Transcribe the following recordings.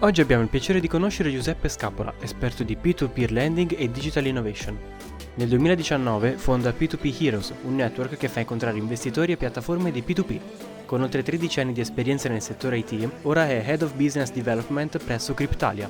Oggi abbiamo il piacere di conoscere Giuseppe Scapola, esperto di P2P Lending e Digital Innovation. Nel 2019 fonda P2P Heroes, un network che fa incontrare investitori e piattaforme di P2P. Con oltre 13 anni di esperienza nel settore IT, ora è Head of Business Development presso Cryptalia.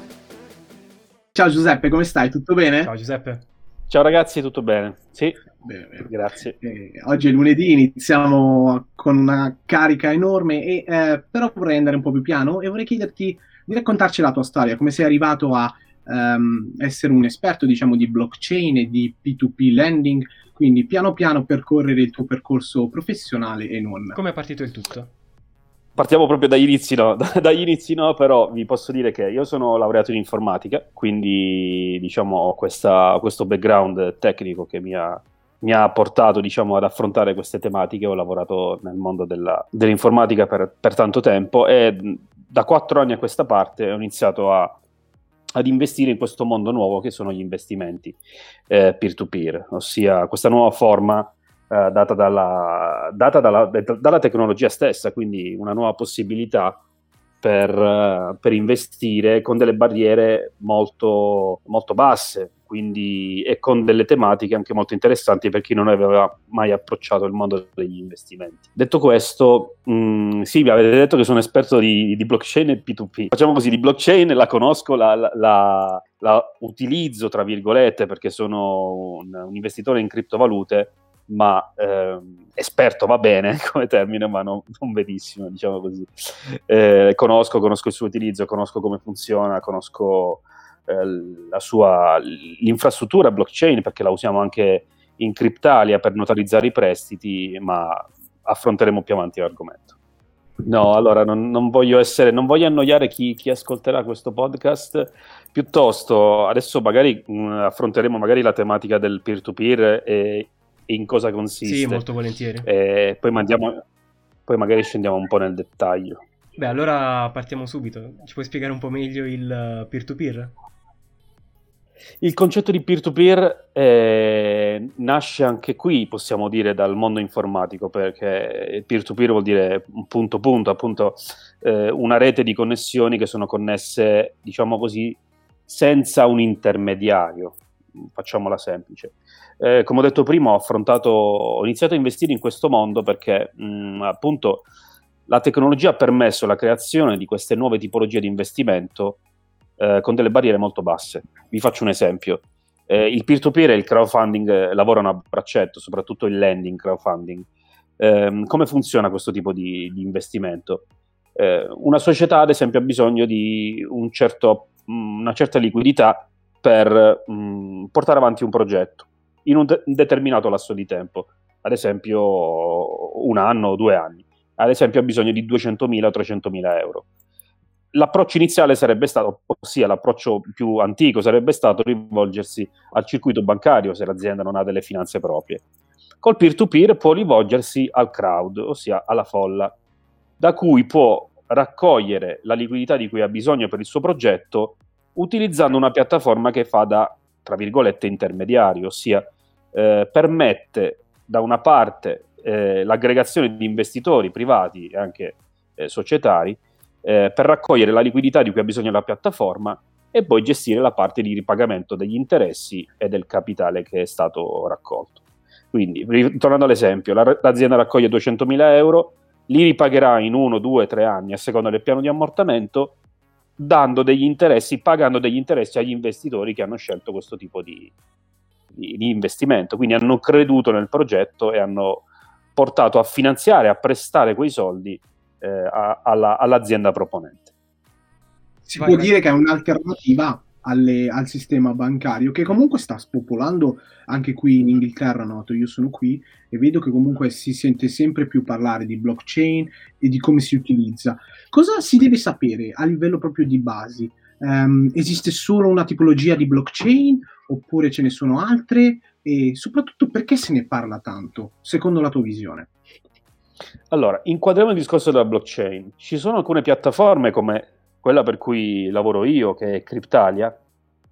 Ciao Giuseppe, come stai? Tutto bene? Ciao Giuseppe. Ciao ragazzi, tutto bene? Sì, bene, bene. grazie. Eh, oggi è lunedì, iniziamo con una carica enorme, e, eh, però vorrei andare un po' più piano e vorrei chiederti di raccontarci la tua storia, come sei arrivato a um, essere un esperto, diciamo, di blockchain e di P2P lending, quindi piano piano percorrere il tuo percorso professionale e non. Come è partito il tutto? Partiamo proprio dagli inizi, no, dagli inizi no, però vi posso dire che io sono laureato in informatica, quindi diciamo ho questa, questo background tecnico che mi ha, mi ha portato diciamo, ad affrontare queste tematiche. Ho lavorato nel mondo della, dell'informatica per, per, tanto tempo e da quattro anni a questa parte ho iniziato a, ad investire in questo mondo nuovo che sono gli investimenti eh, peer-to-peer, ossia questa nuova forma eh, data, dalla, data dalla, dalla, tecnologia stessa, quindi una nuova possibilità per, uh, per investire con delle barriere molto, molto basse, quindi, e con delle tematiche anche molto interessanti per chi non aveva mai approcciato il mondo degli investimenti. Detto questo, mh, mm, sì, vi avete detto che sono esperto di, di, blockchain e P2P. Facciamo così, di blockchain la conosco, la, la, la, la utilizzo, tra virgolette, perché sono un, un investitore in criptovalute, ma ehm, esperto va bene come termine, ma non, non benissimo, diciamo così. Eh, conosco, conosco il suo utilizzo, conosco come funziona, conosco eh, sua, l'infrastruttura blockchain perché la usiamo anche in Cryptalia per notarizzare i prestiti, ma affronteremo più avanti l'argomento. No, allora non, non, voglio, essere, non voglio annoiare chi, chi, ascolterà questo podcast, piuttosto adesso magari mh, mm, affronteremo magari la tematica del peer-to-peer e, e in cosa consiste. Sì, molto volentieri. E poi, mandiamo, poi magari scendiamo un po' nel dettaglio. Beh, allora partiamo subito. Ci puoi spiegare un po' meglio il peer-to-peer? Il concetto di peer-to-peer eh, nasce anche qui, possiamo dire, dal mondo informatico, perché peer-to-peer vuol dire punto punto, appunto eh, una rete di connessioni che sono connesse, diciamo così, senza un intermediario, facciamola semplice. Eh, come ho detto prima, ho, ho iniziato a investire in questo mondo perché mh, appunto la tecnologia ha permesso la creazione di queste nuove tipologie di investimento eh, con delle barriere molto basse. Vi faccio un esempio. Eh, il peer-to-peer e il crowdfunding eh, lavorano a braccetto, soprattutto il lending crowdfunding. Ehm, come funziona questo tipo di, di investimento? Eh, una società, ad esempio, ha bisogno di un certo, mm, una certa liquidità per mh, mm, portare avanti un progetto in un, de- un determinato lasso di tempo, ad esempio un anno o due anni. Ad esempio ha bisogno di 200.000 o 300.000 euro l'approccio iniziale sarebbe stato, ossia l'approccio più antico sarebbe stato rivolgersi al circuito bancario se l'azienda non ha delle finanze proprie. Col peer-to-peer può rivolgersi al crowd, ossia alla folla, da cui può raccogliere la liquidità di cui ha bisogno per il suo progetto utilizzando una piattaforma che fa da, tra virgolette, intermediario, ossia eh, permette da una parte eh, l'aggregazione di investitori privati e anche eh, societari eh, per raccogliere la liquidità di cui ha bisogno la piattaforma e poi gestire la parte di ripagamento degli interessi e del capitale che è stato raccolto. Quindi, tornando all'esempio, la, l'azienda raccoglie 200.000 euro, li ripagherà in 1, 2, 3 anni a seconda del piano di ammortamento, dando degli interessi, pagando degli interessi agli investitori che hanno scelto questo tipo di, di, di investimento. Quindi hanno creduto nel progetto e hanno portato a finanziare, a prestare quei soldi eh, a, alla, all'azienda proponente. Si vai, può vai. dire che è un'alternativa alle, al sistema bancario che comunque sta spopolando anche qui in Inghilterra, noto, io sono qui e vedo che comunque si sente sempre più parlare di blockchain e di come si utilizza. Cosa si deve sapere a livello proprio di basi? Um, esiste solo una tipologia di blockchain oppure ce ne sono altre? E soprattutto perché se ne parla tanto, secondo la tua visione? Allora, inquadriamo il discorso della blockchain. Ci sono alcune piattaforme come quella per cui lavoro io, che è Cryptalia,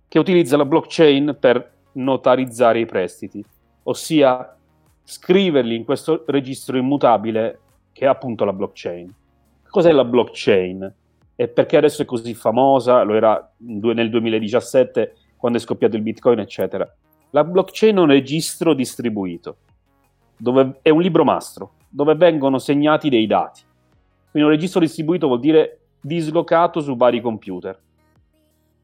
che utilizza la blockchain per notarizzare i prestiti, ossia scriverli in questo registro immutabile che è appunto la blockchain. Cos'è la blockchain? e perché adesso è così famosa, lo era nel 2017 quando è scoppiato il Bitcoin, eccetera. La blockchain è un registro distribuito, dove è un libro mastro, dove vengono segnati dei dati. Quindi un registro distribuito vuol dire dislocato su vari computer,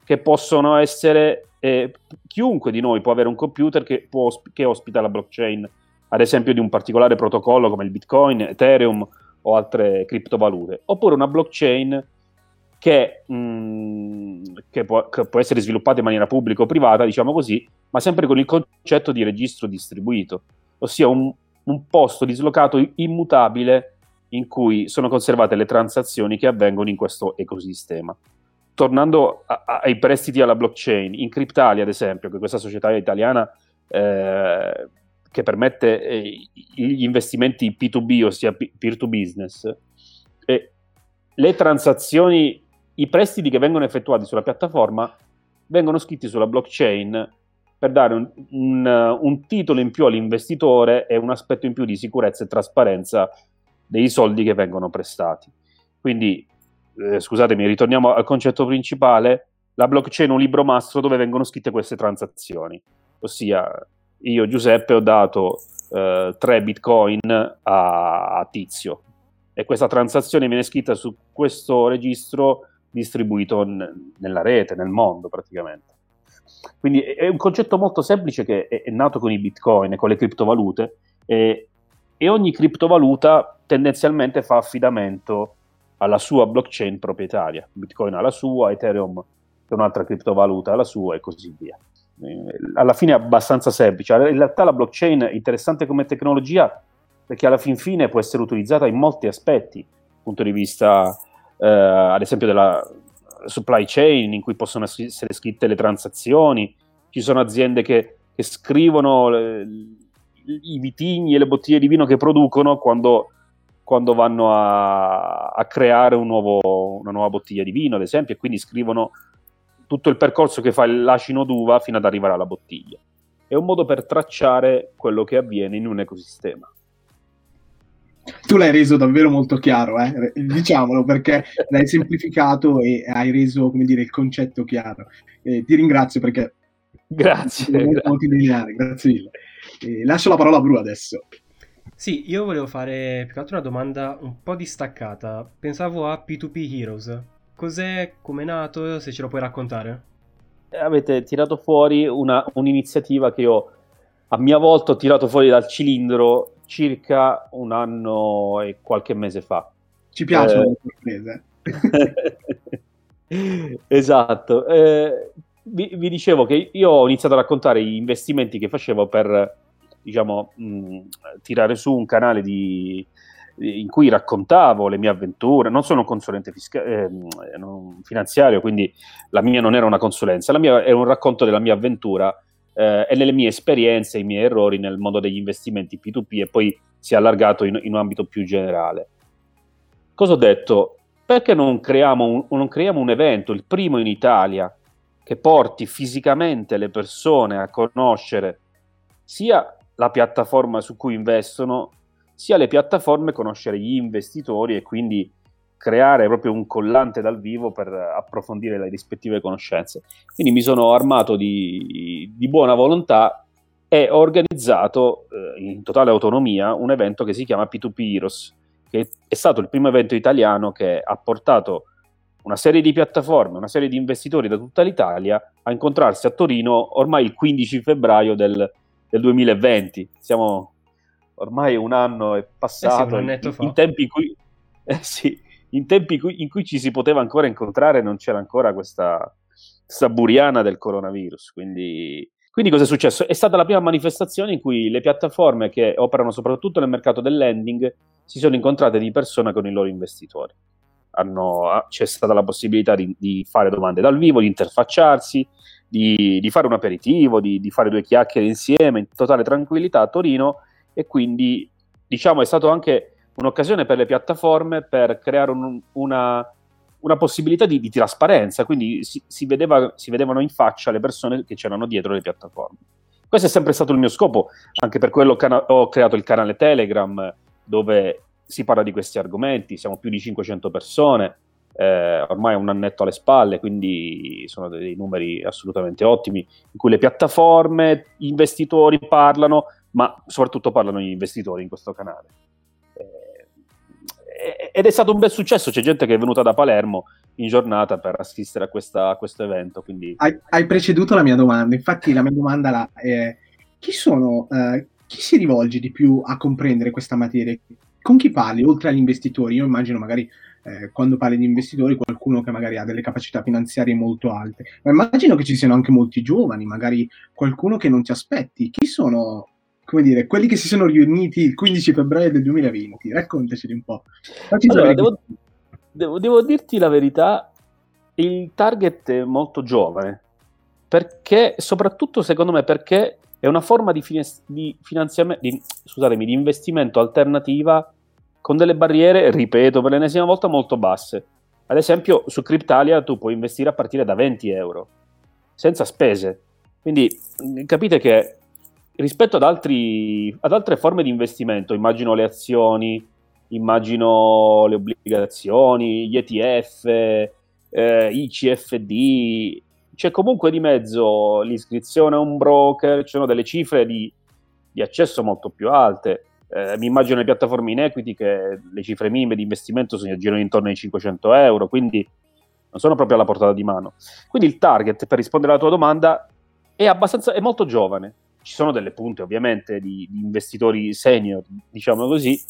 che possono essere... Eh, chiunque di noi può avere un computer che, può, che ospita la blockchain, ad esempio di un particolare protocollo come il Bitcoin, Ethereum o altre criptovalute, oppure una blockchain che, mh, mm, che, può, che, può, essere sviluppata in maniera pubblica o privata, diciamo così, ma sempre con il concetto di registro distribuito, ossia un, un posto dislocato immutabile in cui sono conservate le transazioni che avvengono in questo ecosistema. Tornando a, a, ai prestiti alla blockchain, in Cryptalia, ad esempio, che questa società italiana eh, che permette eh, gli investimenti P2B, ossia peer to business, eh, le transazioni, i prestiti che vengono effettuati sulla piattaforma vengono scritti sulla blockchain per dare un, un, un titolo in più all'investitore e un aspetto in più di sicurezza e trasparenza dei soldi che vengono prestati. Quindi, eh, scusatemi, ritorniamo al concetto principale, la blockchain è un libro mastro dove vengono scritte queste transazioni, ossia io Giuseppe ho dato eh, 3 bitcoin a, a, Tizio e questa transazione viene scritta su questo registro distribuito n- nella rete, nel mondo praticamente. Quindi è un concetto molto semplice che è, nato con i bitcoin e con le criptovalute e, e ogni criptovaluta tendenzialmente fa affidamento alla sua blockchain proprietaria. Bitcoin ha la sua, Ethereum è un'altra criptovaluta ha la sua e così via. Eh, alla fine è abbastanza semplice. In realtà la blockchain è interessante come tecnologia perché alla fin fine può essere utilizzata in molti aspetti, dal punto di vista eh, ad esempio della supply chain in cui possono essere scritte le transazioni, ci sono aziende che, che scrivono le, i vitigni e le bottiglie di vino che producono quando, quando vanno a, a creare un nuovo, una nuova bottiglia di vino, ad esempio, e quindi scrivono tutto il percorso che fa l'acino d'uva fino ad arrivare alla bottiglia. È un modo per tracciare quello che avviene in un ecosistema. Tu l'hai reso davvero molto chiaro, eh? diciamolo, perché l'hai semplificato e hai reso, come dire, il concetto chiaro. Eh, ti ringrazio perché... Grazie. Molto, molto lineare, grazie mille. Eh, lascio la parola a Bru adesso. Sì, io volevo fare più che altro una domanda un po' distaccata. Pensavo a P2P Heroes. Cos'è, come è nato, se ce lo puoi raccontare? Avete tirato fuori una, un'iniziativa che io a mia volta ho tirato fuori dal cilindro circa un anno e qualche mese fa. Ci piacciono eh, le sorprese. esatto. Eh, vi, vi, dicevo che io ho iniziato a raccontare gli investimenti che facevo per, diciamo, mh, tirare su un canale di, in cui raccontavo le mie avventure. Non sono un consulente fisca- eh, finanziario, quindi la mia non era una consulenza, la mia era un racconto della mia avventura eh, e delle mie esperienze, i miei errori nel mondo degli investimenti P2P e poi si è allargato in, in un ambito più generale. Cosa ho detto? Perché non creiamo, un, non creiamo un evento, il primo in Italia, che porti fisicamente le persone a conoscere sia la piattaforma su cui investono, sia le piattaforme conoscere gli investitori e quindi creare proprio un collante dal vivo per approfondire le rispettive conoscenze. Quindi mi sono armato di, di buona volontà e ho organizzato eh, in totale autonomia un evento che si chiama P2P Heroes, che è stato il primo evento italiano che ha portato una serie di piattaforme, una serie di investitori da tutta l'Italia a incontrarsi a Torino ormai il 15 febbraio del, del 2020. Siamo ormai un anno è passato, eh sì, in, in, tempi in cui, eh sì, in, tempi cui, in cui ci si poteva ancora incontrare non c'era ancora questa, questa buriana del coronavirus. Quindi, quindi cosa è successo? È stata la prima manifestazione in cui le piattaforme che operano soprattutto nel mercato del lending si sono incontrate di persona con i loro investitori. Hanno, c'è stata la possibilità di, di, fare domande dal vivo, di interfacciarsi, di, di fare un aperitivo, di, di, fare due chiacchiere insieme in totale tranquillità a Torino e quindi diciamo è stato anche un'occasione per le piattaforme per creare un, una, una, possibilità di, di trasparenza, quindi si, si, vedeva, si, vedevano in faccia le persone che c'erano dietro le piattaforme. Questo è sempre stato il mio scopo, anche per quello cana- ho creato il canale Telegram dove si parla di questi argomenti, siamo più di 500 persone, eh, ormai un annetto alle spalle, quindi sono dei numeri assolutamente ottimi, in cui le piattaforme, gli investitori parlano, ma soprattutto parlano gli investitori in questo canale. Eh, ed è stato un bel successo, c'è gente che è venuta da Palermo in giornata per assistere a, questa, a questo evento. Quindi... Hai, hai, preceduto la mia domanda, infatti la mia domanda è chi sono, uh, chi si rivolge di più a comprendere questa materia? Con chi parli, oltre agli investitori? Io immagino magari eh, quando parli di investitori qualcuno che magari ha delle capacità finanziarie molto alte, ma immagino che ci siano anche molti giovani, magari qualcuno che non ti aspetti. Chi sono come dire, quelli che si sono riuniti il 15 febbraio del 2020. Raccontaceli un po'. Allora, devo, devo, devo, dirti la verità, il target è molto giovane, perché, soprattutto secondo me, perché è una forma di, fines- di finanziamento, di, scusatemi, di investimento alternativa con delle barriere, ripeto per l'ennesima volta, molto basse. Ad esempio, su Cryptalia tu puoi investire a partire da 20 euro, senza spese. Quindi capite che rispetto ad, altri, ad altre forme di investimento, immagino le azioni, immagino le obbligazioni, gli ETF, eh, i CFD, c'è comunque di mezzo l'iscrizione a un broker, ci sono delle cifre di, di accesso molto più alte. Eh, mi immagino le piattaforme in equity che le cifre minime di investimento si girano intorno ai 500 euro, quindi non sono proprio alla portata di mano. Quindi il target, per rispondere alla tua domanda, è, abbastanza, è molto giovane, ci sono delle punte ovviamente di, di investitori senior, diciamo così,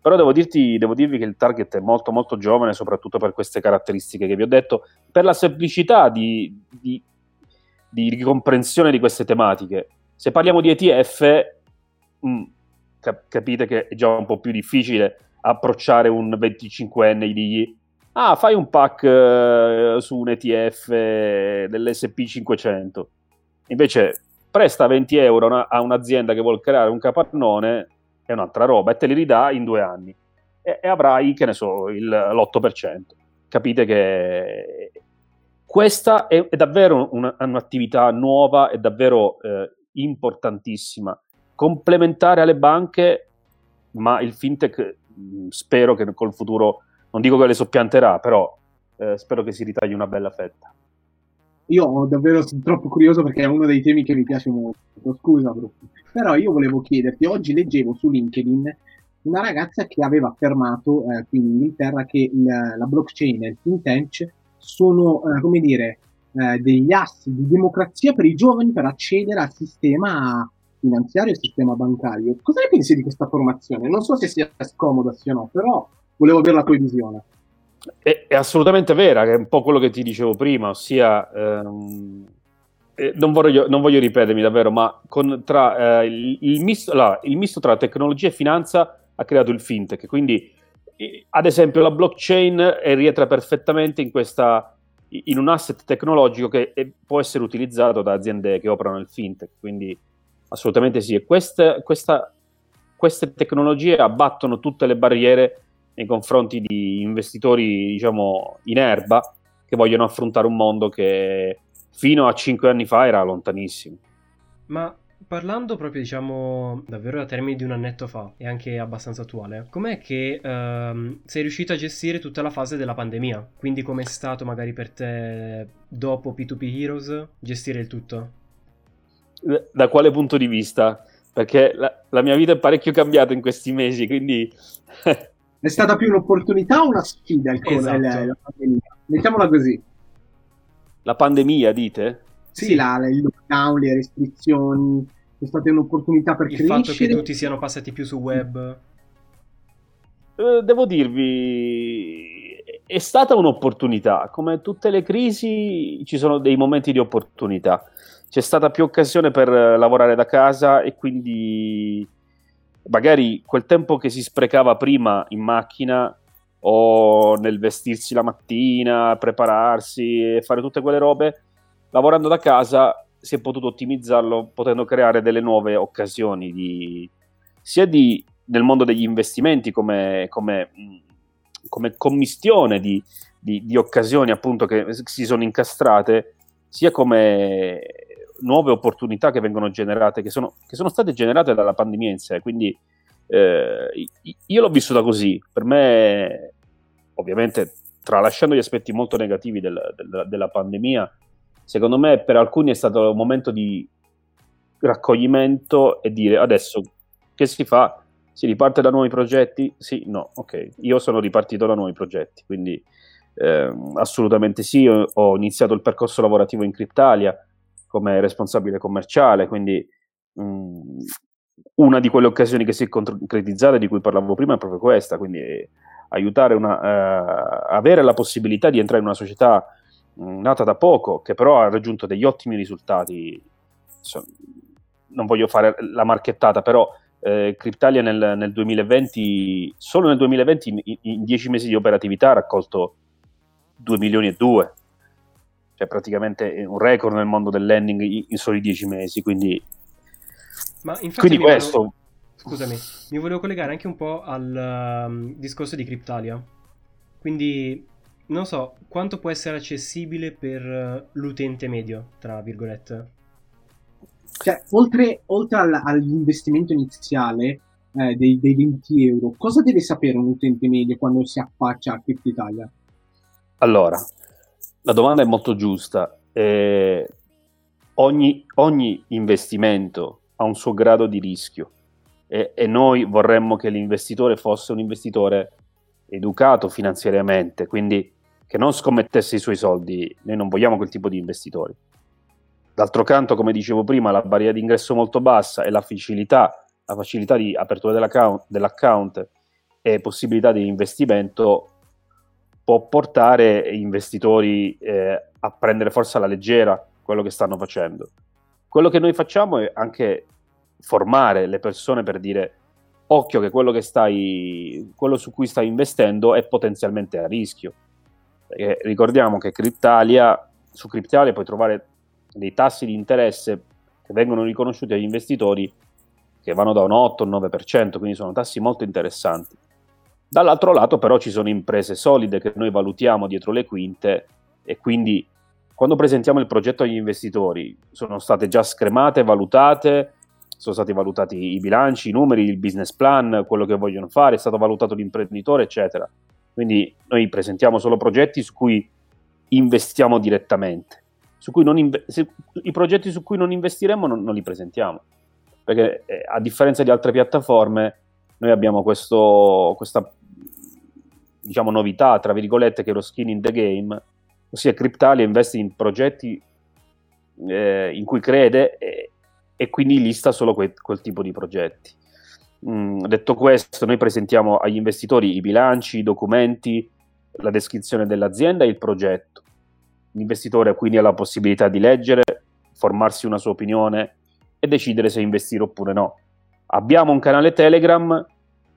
però devo, dirti, devo dirvi che il target è molto molto giovane, soprattutto per queste caratteristiche che vi ho detto, per la semplicità di, di, di comprensione di queste tematiche. Se parliamo di ETF, mh, mm, cap- capite che è già un po' più difficile approcciare un 25enne e dirgli ah, fai un pack uh, su un ETF dell'SP 500. Invece presta 20 euro a un'azienda che vuole creare un capannone è un'altra roba e te li ridà in due anni e, e avrai, che ne so, il, l'8%. Capite che questa è, è davvero una, un'attività nuova e davvero eh, importantissima, complementare alle banche, ma il fintech mh, spero che col futuro, non dico che le soppianterà, però eh, spero che si ritagli una bella fetta. Io davvero sono troppo curioso perché è uno dei temi che mi piace molto. Scusa, bro. Però io volevo chiederti, oggi leggevo su LinkedIn una ragazza che aveva affermato eh, qui in Inghilterra che il, la blockchain e il fintech sono, eh, come dire, eh, degli assi di democrazia per i giovani per accedere al sistema finanziario e al sistema bancario. Cosa ne pensi di questa formazione? Non so se sia scomoda sì o no, però volevo avere la tua visione. È, è, assolutamente vera, è un po' quello che ti dicevo prima, ossia, ehm, eh, non, voglio, non, voglio, ripetermi davvero, ma con, tra, eh, il, il, misto, la, il, misto, tra tecnologia e finanza ha creato il fintech, quindi ad esempio la blockchain rientra perfettamente in, questa, in un asset tecnologico che può essere utilizzato da aziende che operano nel fintech, quindi assolutamente sì. E queste, questa, queste tecnologie abbattono tutte le barriere nei confronti di investitori, diciamo, in erba che vogliono affrontare un mondo che fino a cinque anni fa era lontanissimo. Ma parlando proprio, diciamo, davvero da termini di un annetto fa e anche abbastanza attuale, com'è che ehm, sei riuscito a gestire tutta la fase della pandemia? Quindi com'è stato magari per te dopo P2P Heroes gestire il tutto? Da quale punto di vista? Perché la, la mia vita è parecchio cambiata in questi mesi, quindi È stata più un'opportunità o una sfida il esatto. la, la pandemia? Mettiamola così. La pandemia, dite? Sì, sì. La, il lockdown, le restrizioni, è stata un'opportunità per il crescere. Il fatto che tutti siano passati più su web. Eh, devo dirvi, è stata un'opportunità. Come tutte le crisi ci sono dei momenti di opportunità. C'è stata più occasione per lavorare da casa e quindi magari quel tempo che si sprecava prima in macchina o nel vestirsi la mattina, prepararsi e fare tutte quelle robe, lavorando da casa si è potuto ottimizzarlo potendo creare delle nuove occasioni di, sia di, nel mondo degli investimenti come, come, come commistione di, di, di occasioni appunto che si sono incastrate, sia come nuove opportunità che vengono generate, che sono, che sono state generate dalla pandemia in sé. Quindi eh, io l'ho vissuta così. Per me, ovviamente, tralasciando gli aspetti molto negativi del, del, della pandemia, secondo me per alcuni è stato un momento di raccoglimento e dire adesso che si fa? Si riparte da nuovi progetti? Sì, no, ok. Io sono ripartito da nuovi progetti, quindi eh, assolutamente sì. Ho, ho, iniziato il percorso lavorativo in Cryptalia come responsabile commerciale, quindi mh, mm, una di quelle occasioni che si è concretizzata di cui parlavo prima è proprio questa, quindi aiutare una, eh, avere la possibilità di entrare in una società mh, mm, nata da poco, che però ha raggiunto degli ottimi risultati. So, non voglio fare la marchettata, però eh, Cryptalia nel, nel, 2020, solo nel 2020, in, in 10 mesi di operatività, ha raccolto 2 milioni e 2, cioè praticamente un record nel mondo del lending in, in soli 10 mesi. Quindi, Ma quindi questo. Volevo, scusami, mi volevo collegare anche un po' al um, discorso di Cryptalia. Quindi, non so, quanto può essere accessibile per uh, l'utente medio, tra virgolette? Cioè, oltre, oltre all, all'investimento iniziale eh, dei, dei, 20 euro, cosa deve sapere un utente medio quando si affaccia a Crypto Italia? Allora, la domanda è molto giusta. Eh, ogni, ogni, investimento ha un suo grado di rischio e, e noi vorremmo che l'investitore fosse un investitore educato finanziariamente, quindi che non scommettesse i suoi soldi. Noi non vogliamo quel tipo di investitori. D'altro canto, come dicevo prima, la barriera d'ingresso molto bassa e la facilità, la facilità di apertura dell'account, dell'account e possibilità di investimento può portare investitori eh, a prendere forse alla leggera quello che stanno facendo. Quello che noi facciamo è anche formare le persone per dire occhio che quello, che stai, quello su cui stai investendo è potenzialmente a rischio. Perché ricordiamo che Cryptalia, su Cryptalia puoi trovare dei tassi di interesse che vengono riconosciuti agli investitori che vanno da un 8 un 9%, quindi sono tassi molto interessanti. Dall'altro lato però ci sono imprese solide che noi valutiamo dietro le quinte e quindi quando presentiamo il progetto agli investitori sono state già scremate, valutate, sono stati valutati i bilanci, i numeri, il business plan, quello che vogliono fare, è stato valutato l'imprenditore, eccetera. Quindi noi presentiamo solo progetti su cui investiamo direttamente inve- se, i progetti su cui non investiremo non, non li presentiamo. Perché eh, a differenza di altre piattaforme, noi abbiamo questo, questa diciamo, novità, tra virgolette, che è lo skin in the game, ossia Cryptalia investe in progetti eh, in cui crede e, e, quindi lista solo que- quel tipo di progetti. Mm, detto questo, noi presentiamo agli investitori i bilanci, i documenti, la descrizione dell'azienda e il progetto L'investitore quindi ha la possibilità di leggere, formarsi una sua opinione e decidere se investire oppure no. Abbiamo un canale Telegram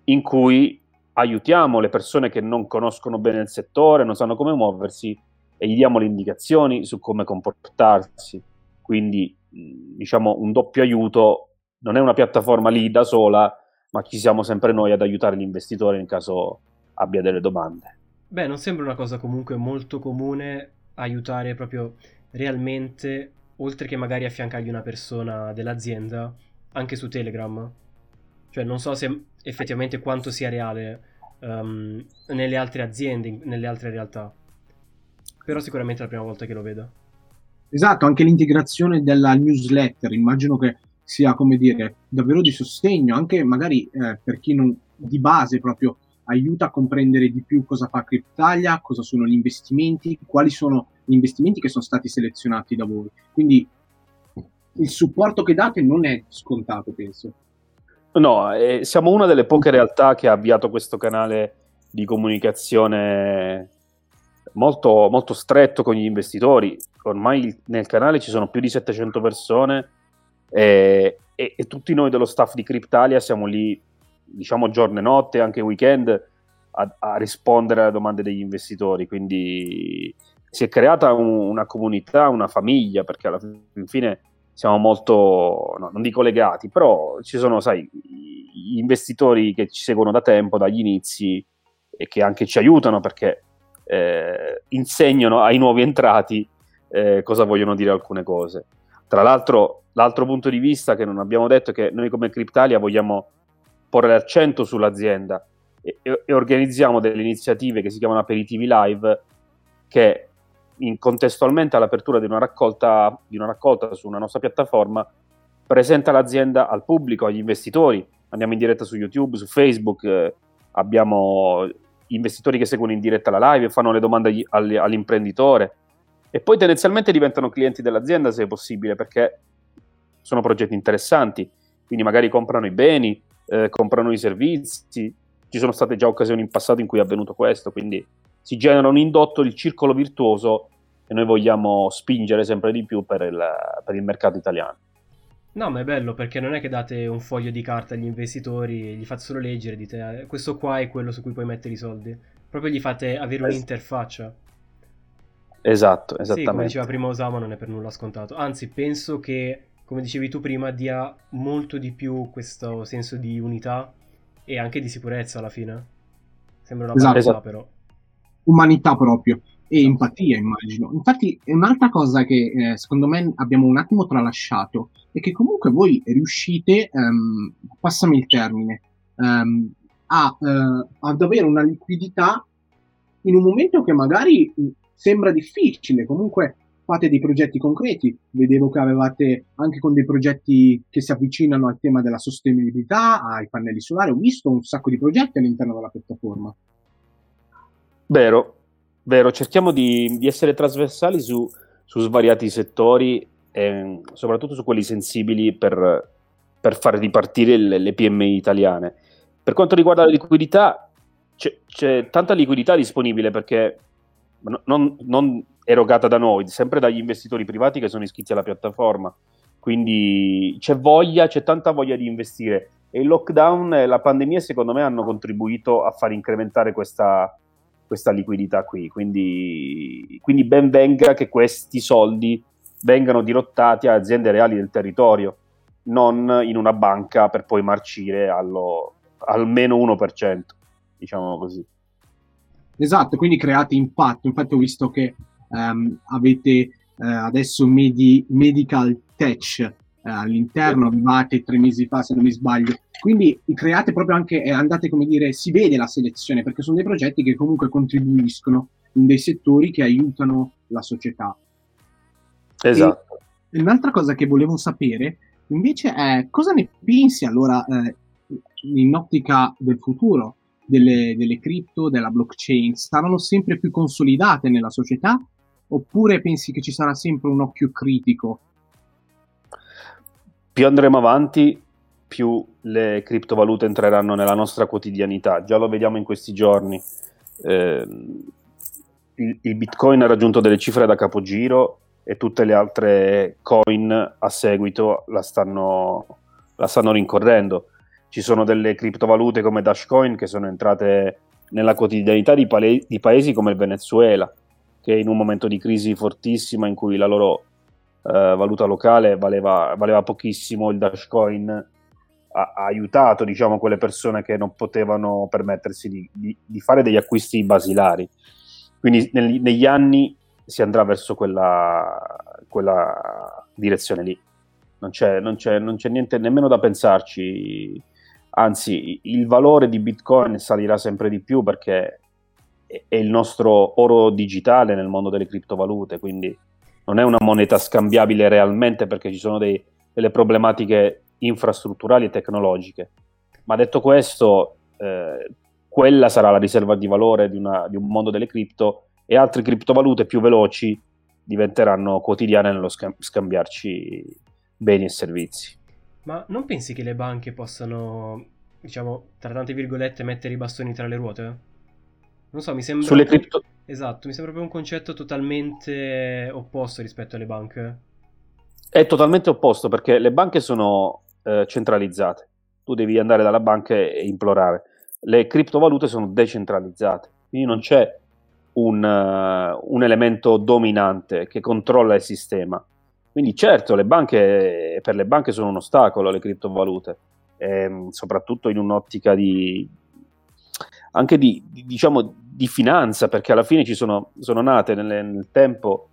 in cui aiutiamo le persone che non conoscono bene il settore, non sanno come muoversi e gli diamo le indicazioni su come comportarsi. Quindi, diciamo, un doppio aiuto non è una piattaforma lì da sola, ma ci siamo sempre noi ad aiutare l'investitore in caso abbia delle domande. Beh, non sembra una cosa comunque molto comune aiutare proprio realmente, oltre che magari affiancargli una persona dell'azienda, anche su Telegram. Cioè non so se effettivamente quanto sia reale um, nelle altre aziende, nelle altre realtà. Però sicuramente è la prima volta che lo vedo. Esatto, anche l'integrazione della newsletter, immagino che sia, come dire, davvero di sostegno, anche magari eh, per chi non di base proprio aiuta a comprendere di più cosa fa Cryptalia, cosa sono gli investimenti, quali sono gli investimenti che sono stati selezionati da voi. Quindi il supporto che date non è scontato, penso. No, eh, siamo una delle poche realtà che ha avviato questo canale di comunicazione molto, molto stretto con gli investitori. Ormai nel canale ci sono più di 700 persone e, e, e tutti noi dello staff di Cryptalia siamo lì diciamo giorno e notte, anche weekend, a, a rispondere alle domande degli investitori. Quindi si è creata un, una comunità, una famiglia, perché alla fine siamo molto, no, non dico legati, però ci sono, sai, gli investitori che ci seguono da tempo, dagli inizi, e che anche ci aiutano perché eh, insegnano ai nuovi entrati eh, cosa vogliono dire alcune cose. Tra l'altro, l'altro punto di vista che non abbiamo detto è che noi come Cryptalia vogliamo porre l'accento sull'azienda e, e organizziamo delle iniziative che si chiamano aperitivi live che in, contestualmente all'apertura di una, raccolta, di una raccolta su una nostra piattaforma presenta l'azienda al pubblico, agli investitori. Andiamo in diretta su YouTube, su Facebook, eh, abbiamo investitori che seguono in diretta la live, fanno le domande agli, agli, all'imprenditore e poi tendenzialmente diventano clienti dell'azienda se è possibile perché sono progetti interessanti, quindi magari comprano i beni, eh, comprano i servizi, ci sono state già occasioni in passato in cui è avvenuto questo, quindi si genera un indotto, il circolo virtuoso e noi vogliamo spingere sempre di più per il, per il mercato italiano. No, ma è bello perché non è che date un foglio di carta agli investitori e gli fate solo leggere, dite eh, questo qua è quello su cui puoi mettere i soldi. Proprio gli fate avere un'interfaccia. Esatto, esattamente. Sì, come diceva prima Osama non è per nulla scontato. Anzi, penso che, come dicevi tu prima, dia molto di più questo senso di unità e anche di sicurezza alla fine. Sembra una esatto, esatto. però. Umanità proprio e empatia, immagino. Infatti, è un'altra cosa che eh, secondo me abbiamo un attimo tralasciato è che comunque voi riuscite, um, passami il termine, um, a, uh, ad avere una liquidità in un momento che magari sembra difficile. Comunque fate dei progetti concreti. Vedevo che avevate anche con dei progetti che si avvicinano al tema della sostenibilità, ai pannelli solari. Ho visto un sacco di progetti all'interno della piattaforma. Vero, vero. Cerchiamo di, di essere trasversali su, su svariati settori, e soprattutto su quelli sensibili per, per far ripartire le, le PMI italiane. Per quanto riguarda la liquidità, c'è, c'è tanta liquidità disponibile perché non, non, erogata da noi, sempre dagli investitori privati che sono iscritti alla piattaforma. Quindi c'è voglia, c'è tanta voglia di investire. E il lockdown e la pandemia, secondo me, hanno contribuito a far incrementare questa, questa liquidità qui. Quindi, quindi ben venga che questi soldi vengano dirottati a aziende reali del territorio, non in una banca per poi marcire allo, almeno 1%, diciamo così. Esatto, quindi create impatto. Infatti ho visto che um, avete eh, adesso Medi- Medical Tech all'interno, arrivate tre mesi fa se non mi sbaglio. Quindi create proprio anche, eh, andate come dire, si vede la selezione perché sono dei progetti che comunque contribuiscono in dei settori che aiutano la società. Esatto. E un'altra cosa che volevo sapere invece è cosa ne pensi allora eh, in ottica del futuro delle, delle cripto, della blockchain, saranno sempre più consolidate nella società oppure pensi che ci sarà sempre un occhio critico? Più andremo avanti, più le criptovalute entreranno nella nostra quotidianità. Già lo vediamo in questi giorni. Eh, il, il, Bitcoin ha raggiunto delle cifre da capogiro e tutte le altre coin a seguito la stanno, la stanno rincorrendo ci sono delle criptovalute come Dashcoin che sono entrate nella quotidianità di, pale- di paesi come il Venezuela, che in un momento di crisi fortissima in cui la loro valuta locale valeva, valeva, pochissimo, il Dashcoin ha, ha, aiutato diciamo, quelle persone che non potevano permettersi di, di, di fare degli acquisti basilari. Quindi nel, negli anni si andrà verso quella, quella direzione lì. Non c'è, non, c'è, non c'è niente nemmeno da pensarci anzi il valore di Bitcoin salirà sempre di più perché è il nostro oro digitale nel mondo delle criptovalute, quindi non è una moneta scambiabile realmente perché ci sono dei, delle problematiche infrastrutturali e tecnologiche. Ma detto questo, eh, quella sarà la riserva di valore di, una, di, un mondo delle cripto e altre criptovalute più veloci diventeranno quotidiane nello scambiarci beni e servizi. Ma non pensi che le banche possano, diciamo, tra tante virgolette, mettere i bastoni tra le ruote? Non so, mi sembra... Sulle cripto... Esatto, mi sembra proprio un concetto totalmente opposto rispetto alle banche. È totalmente opposto perché le banche sono eh, centralizzate. Tu devi andare dalla banca e implorare. Le criptovalute sono decentralizzate, quindi non c'è un, uh, un elemento dominante che controlla il sistema quindi certo, le banche, per le banche sono un ostacolo le criptovalute, ehm, soprattutto in un'ottica di, anche di, di, diciamo, di finanza, perché alla fine ci sono, sono nate nelle, nel tempo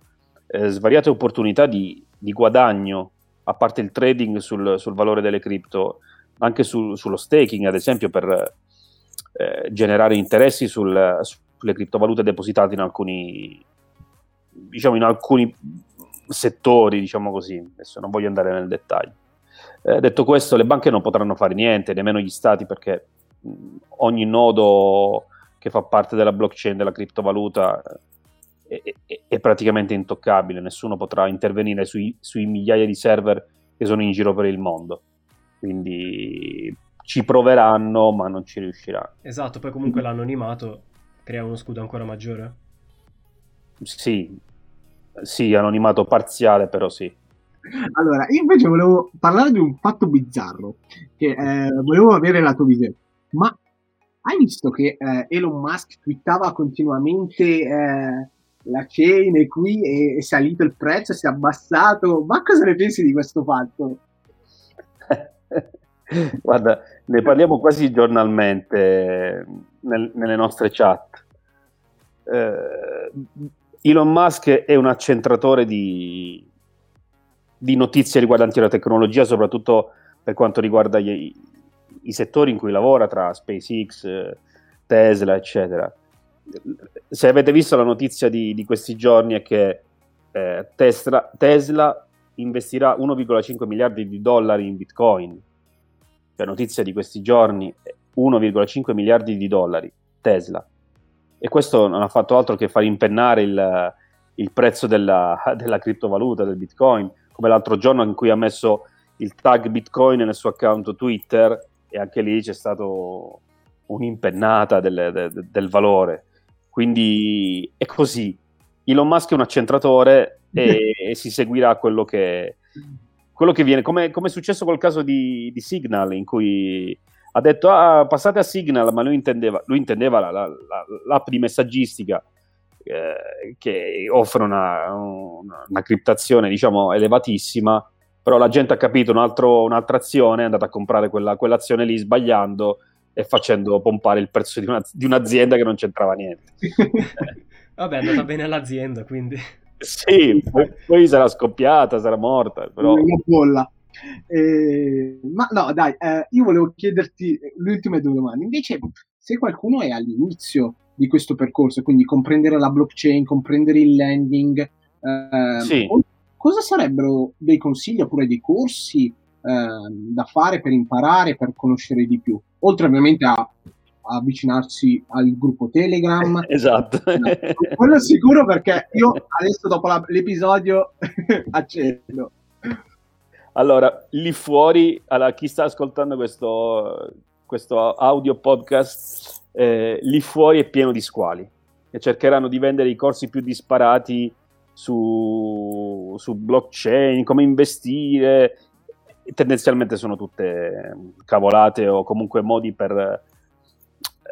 eh, svariate opportunità di, di, guadagno, a parte il trading sul, sul valore delle cripto, anche sul, sullo staking, ad esempio, per, eh, generare interessi sul, sulle criptovalute depositate in alcuni, diciamo, in alcuni settori, diciamo così. Adesso non voglio andare nel dettaglio. Eh, detto questo, le banche non potranno fare niente, nemmeno gli stati, perché ogni nodo che fa parte della blockchain della criptovaluta è, è, è praticamente intoccabile, nessuno potrà intervenire sui, sui migliaia di server che sono in giro per il mondo. Quindi ci proveranno, ma non ci riusciranno. Esatto, poi comunque l'anonimato crea uno scudo ancora maggiore. Sì, sì, anonimato parziale, però sì. Allora, io invece volevo parlare di un fatto bizzarro, che eh, volevo avere la tua visione. Ma hai visto che eh, Elon Musk twittava continuamente eh, la chain è qui, è, è salito il prezzo, si è abbassato? Ma cosa ne pensi di questo fatto? Guarda, ne parliamo quasi giornalmente nel, nelle nostre chat. Eh, Elon Musk è un accentratore di, di, notizie riguardanti la tecnologia, soprattutto per quanto riguarda gli, i settori in cui lavora, tra SpaceX, Tesla, eccetera. Se avete visto la notizia di, di questi giorni è che eh, Tesla, Tesla investirà 1,5 miliardi di dollari in Bitcoin cioè notizia di questi giorni, 1,5 miliardi di dollari, Tesla. E questo non ha fatto altro che far impennare il, il prezzo della, della, criptovaluta, del Bitcoin, come l'altro giorno in cui ha messo il tag Bitcoin nel suo account Twitter e anche lì c'è stato un'impennata del, del, del valore. Quindi è così. Elon Musk è un accentratore e, e si seguirà quello che, quello che viene, come, come è successo col caso di, di, Signal, in cui ha detto ah, passate a Signal, ma lui intendeva, lui intendeva la, la, la, l'app di messaggistica eh, che offre una, una, una, criptazione diciamo elevatissima, però la gente ha capito un altro, un'altra azione, è andata a comprare quella, quell'azione lì sbagliando e facendo pompare il prezzo di, una, di un'azienda che non c'entrava niente. Vabbè, è andata bene all'azienda, quindi... Sì, poi, poi, sarà scoppiata, sarà morta, però... Una bolla. Eh, ma no, dai, eh, io volevo chiederti le ultime due domande. Invece, se qualcuno è all'inizio di questo percorso, quindi comprendere la blockchain, comprendere il lending, eh, sì. Cosa sarebbero dei consigli oppure dei corsi ehm, da fare per imparare, per conoscere di più? Oltre ovviamente a avvicinarsi al gruppo Telegram. Esatto. quello sicuro perché io adesso dopo la, l'episodio accendo. Allora, lì fuori, allora, chi sta ascoltando questo, questo audio podcast, eh, lì fuori è pieno di squali che cercheranno di vendere i corsi più disparati su, su blockchain, come investire. Tendenzialmente sono tutte cavolate o comunque modi per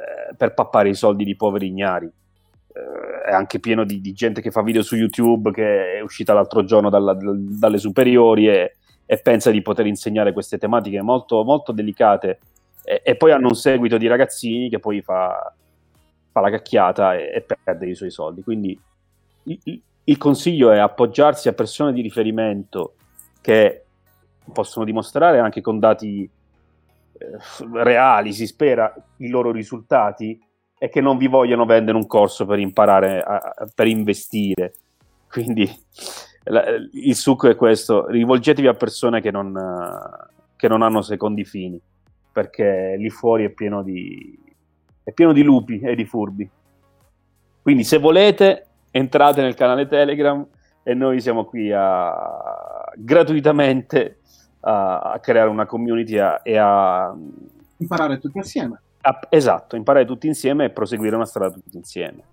eh, per pappare i soldi di poveri ignari. Eh, è anche pieno di, di, gente che fa video su YouTube che è uscita l'altro giorno dalla, dalle superiori e, e, pensa di poter insegnare queste tematiche molto, molto delicate e, e, poi hanno un seguito di ragazzini che poi fa, fa la cacchiata e, e, perde i suoi soldi. Quindi il, consiglio è appoggiarsi a persone di riferimento che possono dimostrare anche con dati eh, reali, si spera, i loro risultati e che non vi vogliono vendere un corso per imparare, a, per investire. Quindi la, il succo è questo, rivolgetevi a persone che non, che non hanno secondi fini, perché lì fuori è pieno di, è pieno di lupi e di furbi. Quindi se volete entrate nel canale Telegram e noi siamo qui a gratuitamente a, a creare una community a, e a imparare tutti insieme. Esatto, imparare tutti insieme e proseguire una strada tutti insieme.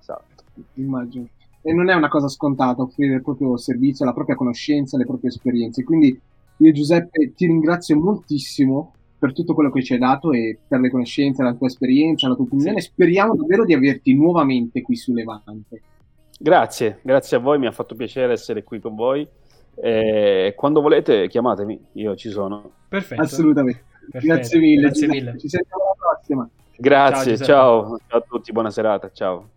Esatto. Immagino. E non è una cosa scontata offrire il proprio servizio, la propria conoscenza, le proprie esperienze. Quindi io Giuseppe ti ringrazio moltissimo per tutto quello che ci hai dato e per le conoscenze, la tua esperienza, la tua opinione. Speriamo davvero di averti nuovamente qui su Levante. Grazie, grazie a voi, mi ha fatto piacere essere qui con voi eh, quando volete chiamatemi, io ci sono. Perfetto. Assolutamente. Perfetto. Grazie mille. Grazie mille. Ci sentiamo alla prossima. Grazie, ciao, ciao. ciao a tutti, buona serata, ciao.